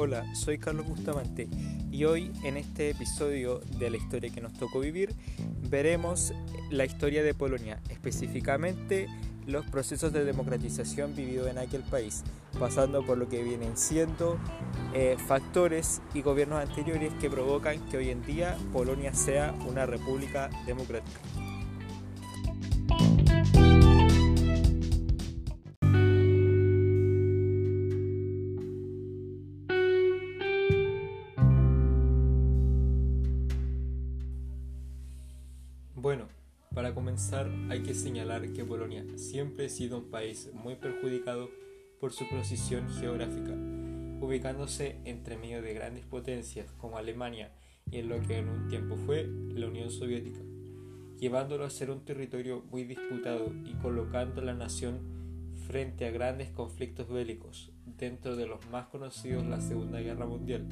Hola, soy Carlos Bustamante y hoy en este episodio de la historia que nos tocó vivir veremos la historia de Polonia, específicamente los procesos de democratización vividos en aquel país, pasando por lo que vienen siendo eh, factores y gobiernos anteriores que provocan que hoy en día Polonia sea una república democrática. Hay que señalar que Polonia siempre ha sido un país muy perjudicado por su posición geográfica, ubicándose entre medio de grandes potencias como Alemania y en lo que en un tiempo fue la Unión Soviética, llevándolo a ser un territorio muy disputado y colocando a la nación frente a grandes conflictos bélicos, dentro de los más conocidos la Segunda Guerra Mundial,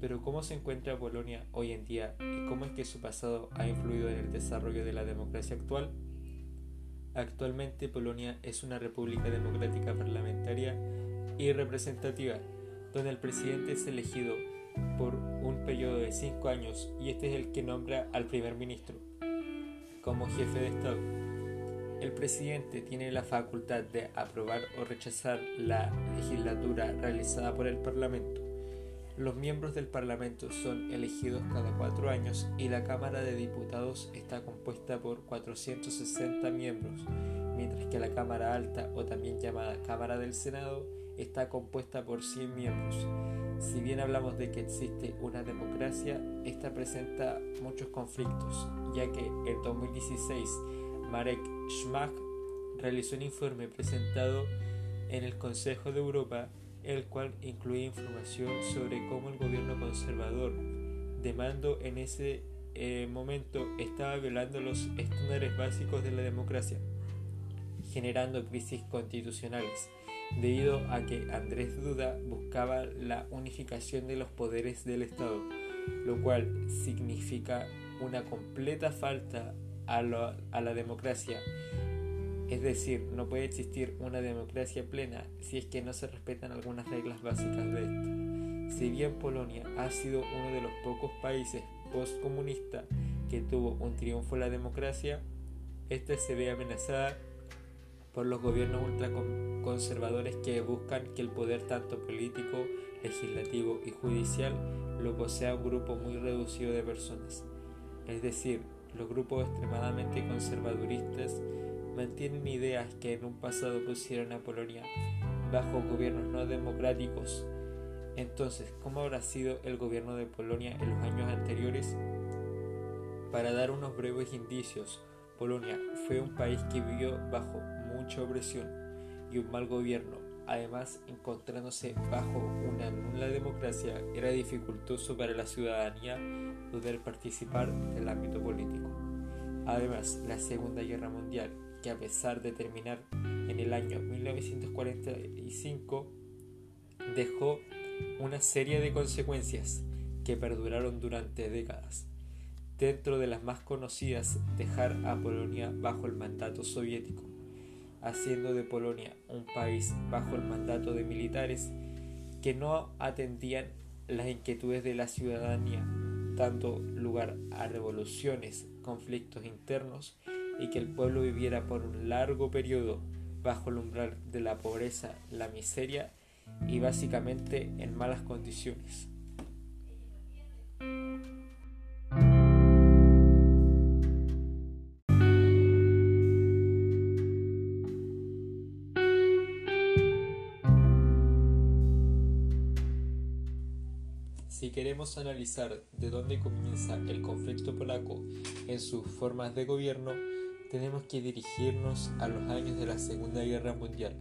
pero ¿cómo se encuentra Polonia hoy en día y cómo es que su pasado ha influido en el desarrollo de la democracia actual? Actualmente Polonia es una república democrática parlamentaria y representativa, donde el presidente es elegido por un periodo de cinco años y este es el que nombra al primer ministro como jefe de Estado. El presidente tiene la facultad de aprobar o rechazar la legislatura realizada por el Parlamento los miembros del Parlamento son elegidos cada cuatro años y la Cámara de Diputados está compuesta por 460 miembros, mientras que la Cámara Alta, o también llamada Cámara del Senado, está compuesta por 100 miembros. Si bien hablamos de que existe una democracia, esta presenta muchos conflictos, ya que en 2016 Marek Schmach realizó un informe presentado en el Consejo de Europa el cual incluye información sobre cómo el gobierno conservador de mando en ese eh, momento estaba violando los estándares básicos de la democracia, generando crisis constitucionales, debido a que Andrés Duda buscaba la unificación de los poderes del Estado, lo cual significa una completa falta a la democracia es decir, no puede existir una democracia plena si es que no se respetan algunas reglas básicas de esta. Si bien Polonia ha sido uno de los pocos países postcomunistas que tuvo un triunfo en la democracia, esta se ve amenazada por los gobiernos ultraconservadores que buscan que el poder tanto político, legislativo y judicial lo posea un grupo muy reducido de personas. Es decir, los grupos extremadamente conservaduristas mantienen ideas que en un pasado pusieron a Polonia bajo gobiernos no democráticos. Entonces, ¿cómo habrá sido el gobierno de Polonia en los años anteriores? Para dar unos breves indicios, Polonia fue un país que vivió bajo mucha opresión y un mal gobierno. Además, encontrándose bajo una nula democracia, era dificultoso para la ciudadanía poder participar del ámbito político. Además, la Segunda Guerra Mundial que a pesar de terminar en el año 1945, dejó una serie de consecuencias que perduraron durante décadas. Dentro de las más conocidas, dejar a Polonia bajo el mandato soviético, haciendo de Polonia un país bajo el mandato de militares que no atendían las inquietudes de la ciudadanía, dando lugar a revoluciones, conflictos internos y que el pueblo viviera por un largo periodo bajo el umbral de la pobreza, la miseria y básicamente en malas condiciones. Si queremos analizar de dónde comienza el conflicto polaco en sus formas de gobierno, tenemos que dirigirnos a los años de la Segunda Guerra Mundial,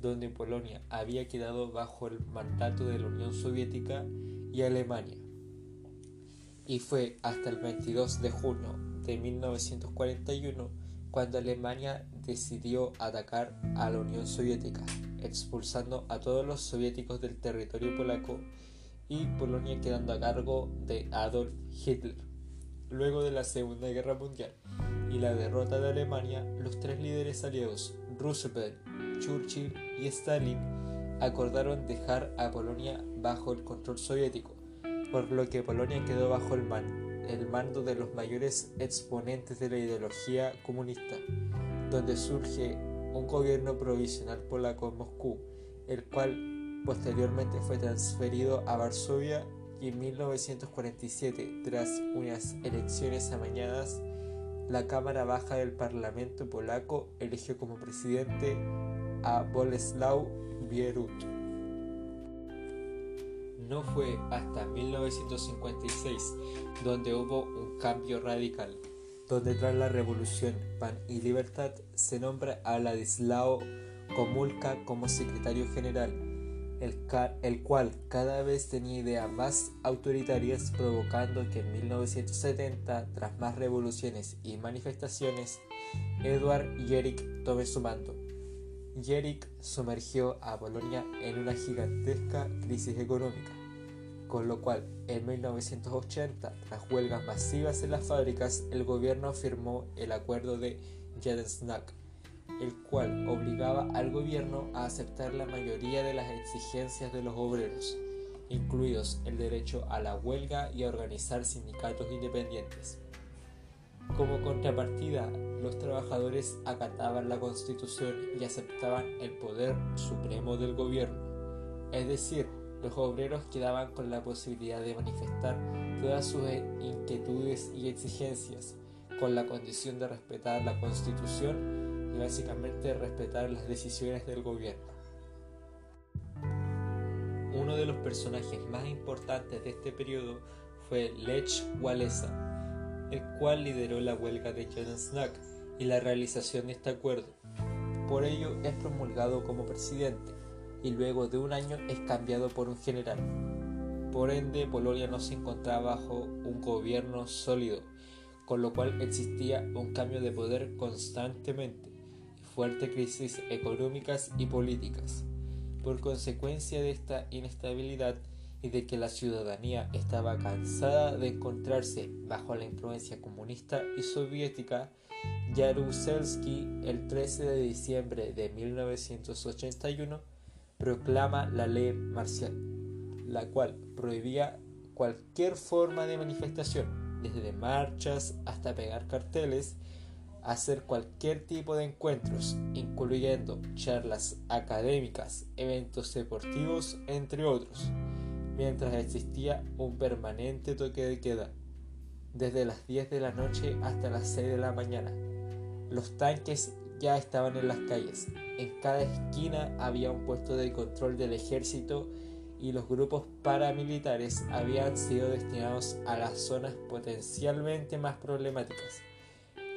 donde Polonia había quedado bajo el mandato de la Unión Soviética y Alemania. Y fue hasta el 22 de junio de 1941 cuando Alemania decidió atacar a la Unión Soviética, expulsando a todos los soviéticos del territorio polaco y Polonia quedando a cargo de Adolf Hitler. Luego de la Segunda Guerra Mundial, y la derrota de Alemania, los tres líderes aliados, Roosevelt, Churchill y Stalin, acordaron dejar a Polonia bajo el control soviético, por lo que Polonia quedó bajo el, el mando de los mayores exponentes de la ideología comunista, donde surge un gobierno provisional polaco en Moscú, el cual posteriormente fue transferido a Varsovia y en 1947, tras unas elecciones amañadas, la Cámara Baja del Parlamento polaco eligió como presidente a Bolesław Bierut. No fue hasta 1956 donde hubo un cambio radical, donde tras la revolución Pan y Libertad se nombra a Ladislao Komulka como secretario general, el, cual cada vez tenía ideas más autoritarias provocando que en 1970, tras más revoluciones y manifestaciones, Edward Yerik tome su mando. Yerik sumergió a Bolonia en una gigantesca crisis económica, con lo cual en 1980, tras huelgas masivas en las fábricas, el gobierno firmó el acuerdo de Jedensnak, el cual obligaba al gobierno a aceptar la mayoría de las exigencias de los obreros, incluidos el derecho a la huelga y a organizar sindicatos independientes. Como contrapartida, los trabajadores acataban la constitución y aceptaban el poder supremo del gobierno. Es decir, los obreros quedaban con la posibilidad de manifestar todas sus inquietudes y exigencias, con la condición de respetar la constitución y básicamente respetar las decisiones del gobierno. Uno de los personajes más importantes de este periodo fue Lech Walesa, el cual lideró la huelga de Snack y la realización de este acuerdo. Por ello es promulgado como presidente y luego de un año es cambiado por un general. Por ende, Polonia no se encontraba bajo un gobierno sólido, con lo cual existía un cambio de poder constantemente, fuertes crisis económicas y políticas. Por consecuencia de esta inestabilidad, y de que la ciudadanía estaba cansada de encontrarse bajo la influencia comunista y soviética, Jaruzelski el 13 de diciembre de 1981 proclama la ley marcial, la cual prohibía cualquier forma de manifestación, desde marchas hasta pegar carteles, hacer cualquier tipo de encuentros, incluyendo charlas académicas, eventos deportivos, entre otros mientras existía un permanente toque de queda, desde las 10 de la noche hasta las 6 de la mañana. Los tanques ya estaban en las calles, en cada esquina había un puesto de control del ejército y los grupos paramilitares habían sido destinados a las zonas potencialmente más problemáticas.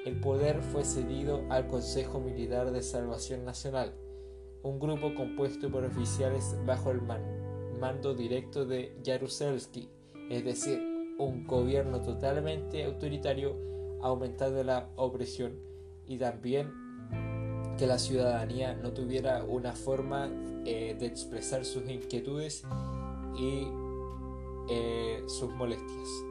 El poder fue cedido al Consejo Militar de Salvación Nacional, un grupo compuesto por oficiales bajo el mando directo de Jaruzelski, es decir, un gobierno totalmente autoritario aumentando la opresión y también que la ciudadanía no tuviera una forma eh, de expresar sus inquietudes y eh, sus molestias.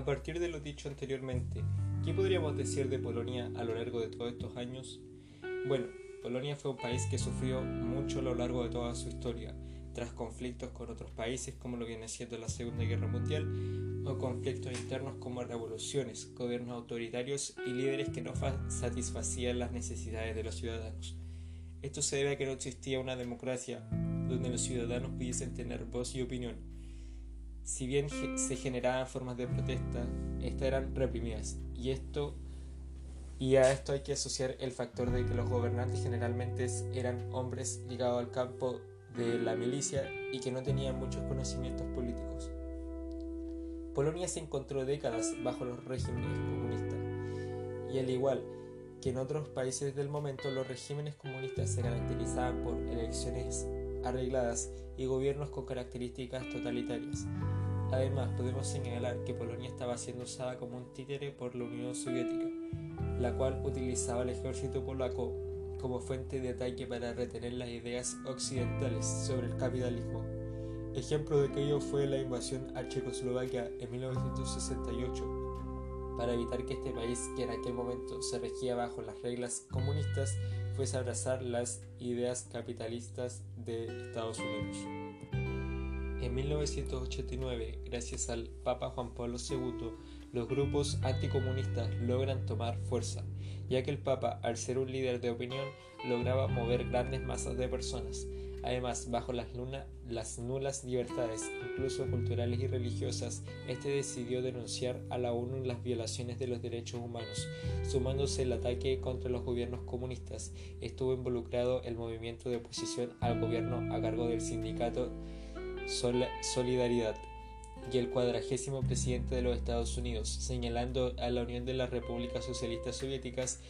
A partir de lo dicho anteriormente, ¿qué podríamos decir de Polonia a lo largo de todos estos años? Bueno, Polonia fue un país que sufrió mucho a lo largo de toda su historia, tras conflictos con otros países como lo viene siendo la Segunda Guerra Mundial, o conflictos internos como revoluciones, gobiernos autoritarios y líderes que no satisfacían las necesidades de los ciudadanos. Esto se debe a que no existía una democracia donde los ciudadanos pudiesen tener voz y opinión, si bien se generaban formas de protesta, estas eran reprimidas. Y esto y a esto hay que asociar el factor de que los gobernantes generalmente eran hombres ligados al campo de la milicia y que no tenían muchos conocimientos políticos. Polonia se encontró décadas bajo los regímenes comunistas y al igual que en otros países del momento los regímenes comunistas se caracterizaban por elecciones arregladas y gobiernos con características totalitarias. Además, podemos señalar que Polonia estaba siendo usada como un títere por la Unión Soviética, la cual utilizaba el ejército polaco como fuente de ataque para retener las ideas occidentales sobre el capitalismo. Ejemplo de aquello fue la invasión a Checoslovaquia en 1968, para evitar que este país, que en aquel momento se regía bajo las reglas comunistas, fuese a abrazar las ideas capitalistas de Estados Unidos. En 1989, gracias al Papa Juan Pablo II, los grupos anticomunistas logran tomar fuerza, ya que el Papa, al ser un líder de opinión, lograba mover grandes masas de personas. Además, bajo las, las nulas libertades, incluso culturales y religiosas, este decidió denunciar a la ONU las violaciones de los derechos humanos. Sumándose el ataque contra los gobiernos comunistas, estuvo involucrado el movimiento de oposición al gobierno a cargo del sindicato Solidaridad y el cuadragésimo presidente de los Estados Unidos, señalando a la Unión de las Repúblicas Socialistas Soviéticas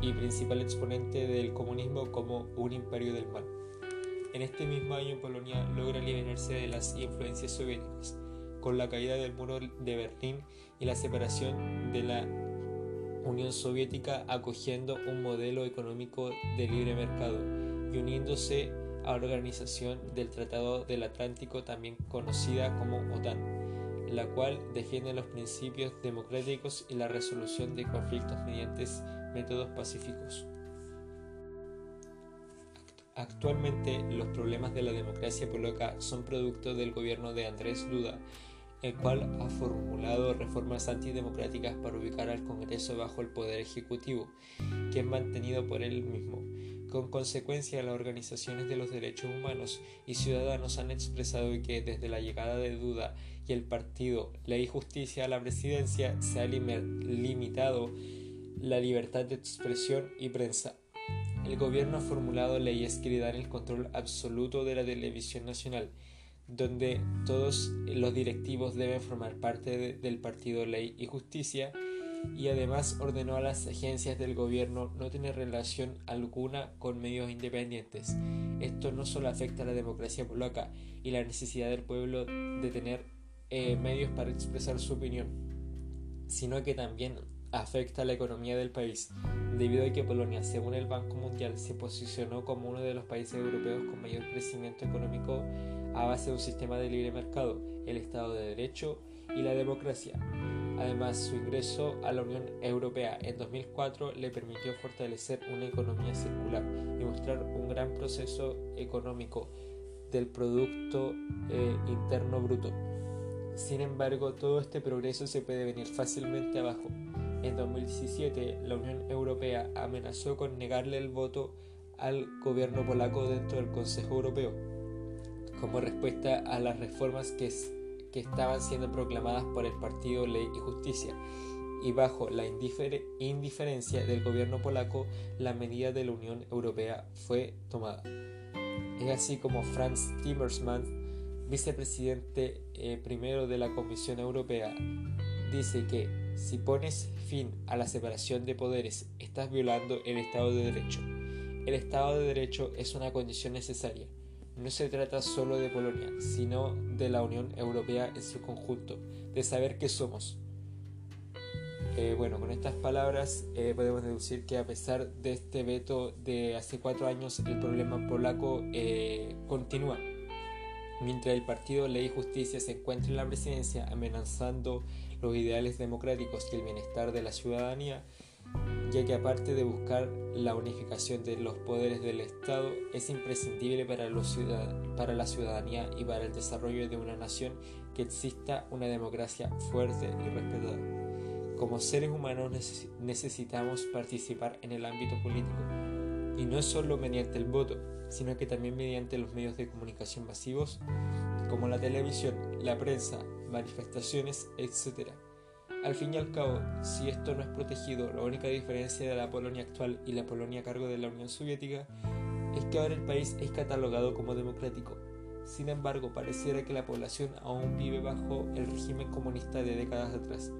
y, principal exponente del comunismo como un imperio del mal. En este mismo año Polonia logra liberarse de las influencias soviéticas, con la caída del muro de Berlín y la separación de la Unión Soviética acogiendo un modelo económico de libre mercado y uniéndose a Organización del Tratado del Atlántico, también conocida como OTAN, la cual defiende los principios democráticos y la resolución de conflictos mediante métodos pacíficos. Actualmente los problemas de la democracia polaca son producto del gobierno de Andrés Duda, el cual ha formulado reformas antidemocráticas para ubicar al Congreso bajo el poder ejecutivo, que es mantenido por él mismo con consecuencia, las organizaciones de los derechos humanos y ciudadanos han expresado que desde la llegada de Duda y el partido Ley y Justicia a la presidencia se ha limitado la libertad de expresión y prensa. El gobierno ha formulado leyes que le dan el control absoluto de la televisión nacional, donde todos los directivos deben formar parte del partido Ley y Justicia y además ordenó a las agencias del gobierno no tener relación alguna con medios independientes. Esto no solo afecta a la democracia polaca y la necesidad del pueblo de tener eh, medios para expresar su opinión, sino que también afecta a la economía del país, debido a que Polonia, según el Banco Mundial, se posicionó como uno de los países europeos con mayor crecimiento económico a base de un sistema de libre mercado, el Estado de Derecho y la democracia. Además, su ingreso a la Unión Europea en 2004 le permitió fortalecer una economía circular y mostrar un gran proceso económico del Producto eh, Interno Bruto. Sin embargo, todo este progreso se puede venir fácilmente abajo. En 2017, la Unión Europea amenazó con negarle el voto al gobierno polaco dentro del Consejo Europeo, como respuesta a las reformas que que estaban siendo proclamadas por el Partido Ley y Justicia, y bajo la indiferencia del gobierno polaco, la medida de la Unión Europea fue tomada. Es así como Franz Timmermans, vicepresidente eh, primero de la Comisión Europea, dice que si pones fin a la separación de poderes, estás violando el Estado de Derecho. El Estado de Derecho es una condición necesaria no se trata solo de Polonia, sino de la Unión Europea en su conjunto, de saber qué somos. Eh, bueno, con estas palabras eh, podemos deducir que a pesar de este veto de hace cuatro años, el problema polaco eh, continúa. Mientras el partido Ley y Justicia se encuentra en la presidencia amenazando los ideales democráticos y el bienestar de la ciudadanía, ya que aparte de buscar la unificación de los poderes del Estado, es imprescindible para, los para la ciudadanía y para el desarrollo de una nación que exista una democracia fuerte y respetada. Como seres humanos necesitamos participar en el ámbito político, y no solo mediante el voto, sino que también mediante los medios de comunicación masivos, como la televisión, la prensa, manifestaciones, etc. Al fin y al cabo, si esto no es protegido, la única diferencia de la Polonia actual y la Polonia a cargo de la Unión Soviética es que ahora el país es catalogado como democrático. Sin embargo, pareciera que la población aún vive bajo el régimen comunista de décadas atrás,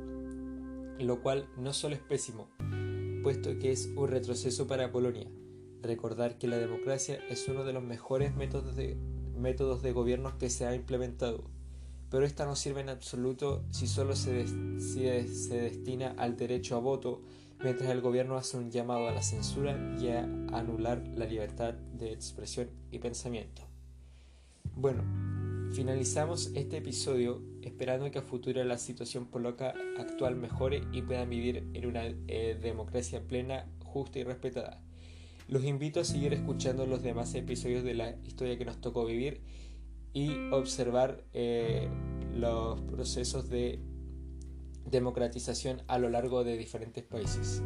lo cual no solo es pésimo, puesto que es un retroceso para Polonia. Recordar que la democracia es uno de los mejores métodos de, métodos de gobierno que se ha implementado pero esta no sirve en absoluto si solo se, se destina al derecho a voto mientras el gobierno hace un llamado a la censura y a anular la libertad de expresión y pensamiento. Bueno, finalizamos este episodio esperando que a futuro la situación polaca actual mejore y puedan vivir en una eh, democracia plena, justa y respetada. Los invito a seguir escuchando los demás episodios de la historia que nos tocó vivir y observar eh, los procesos de democratización a lo largo de diferentes países.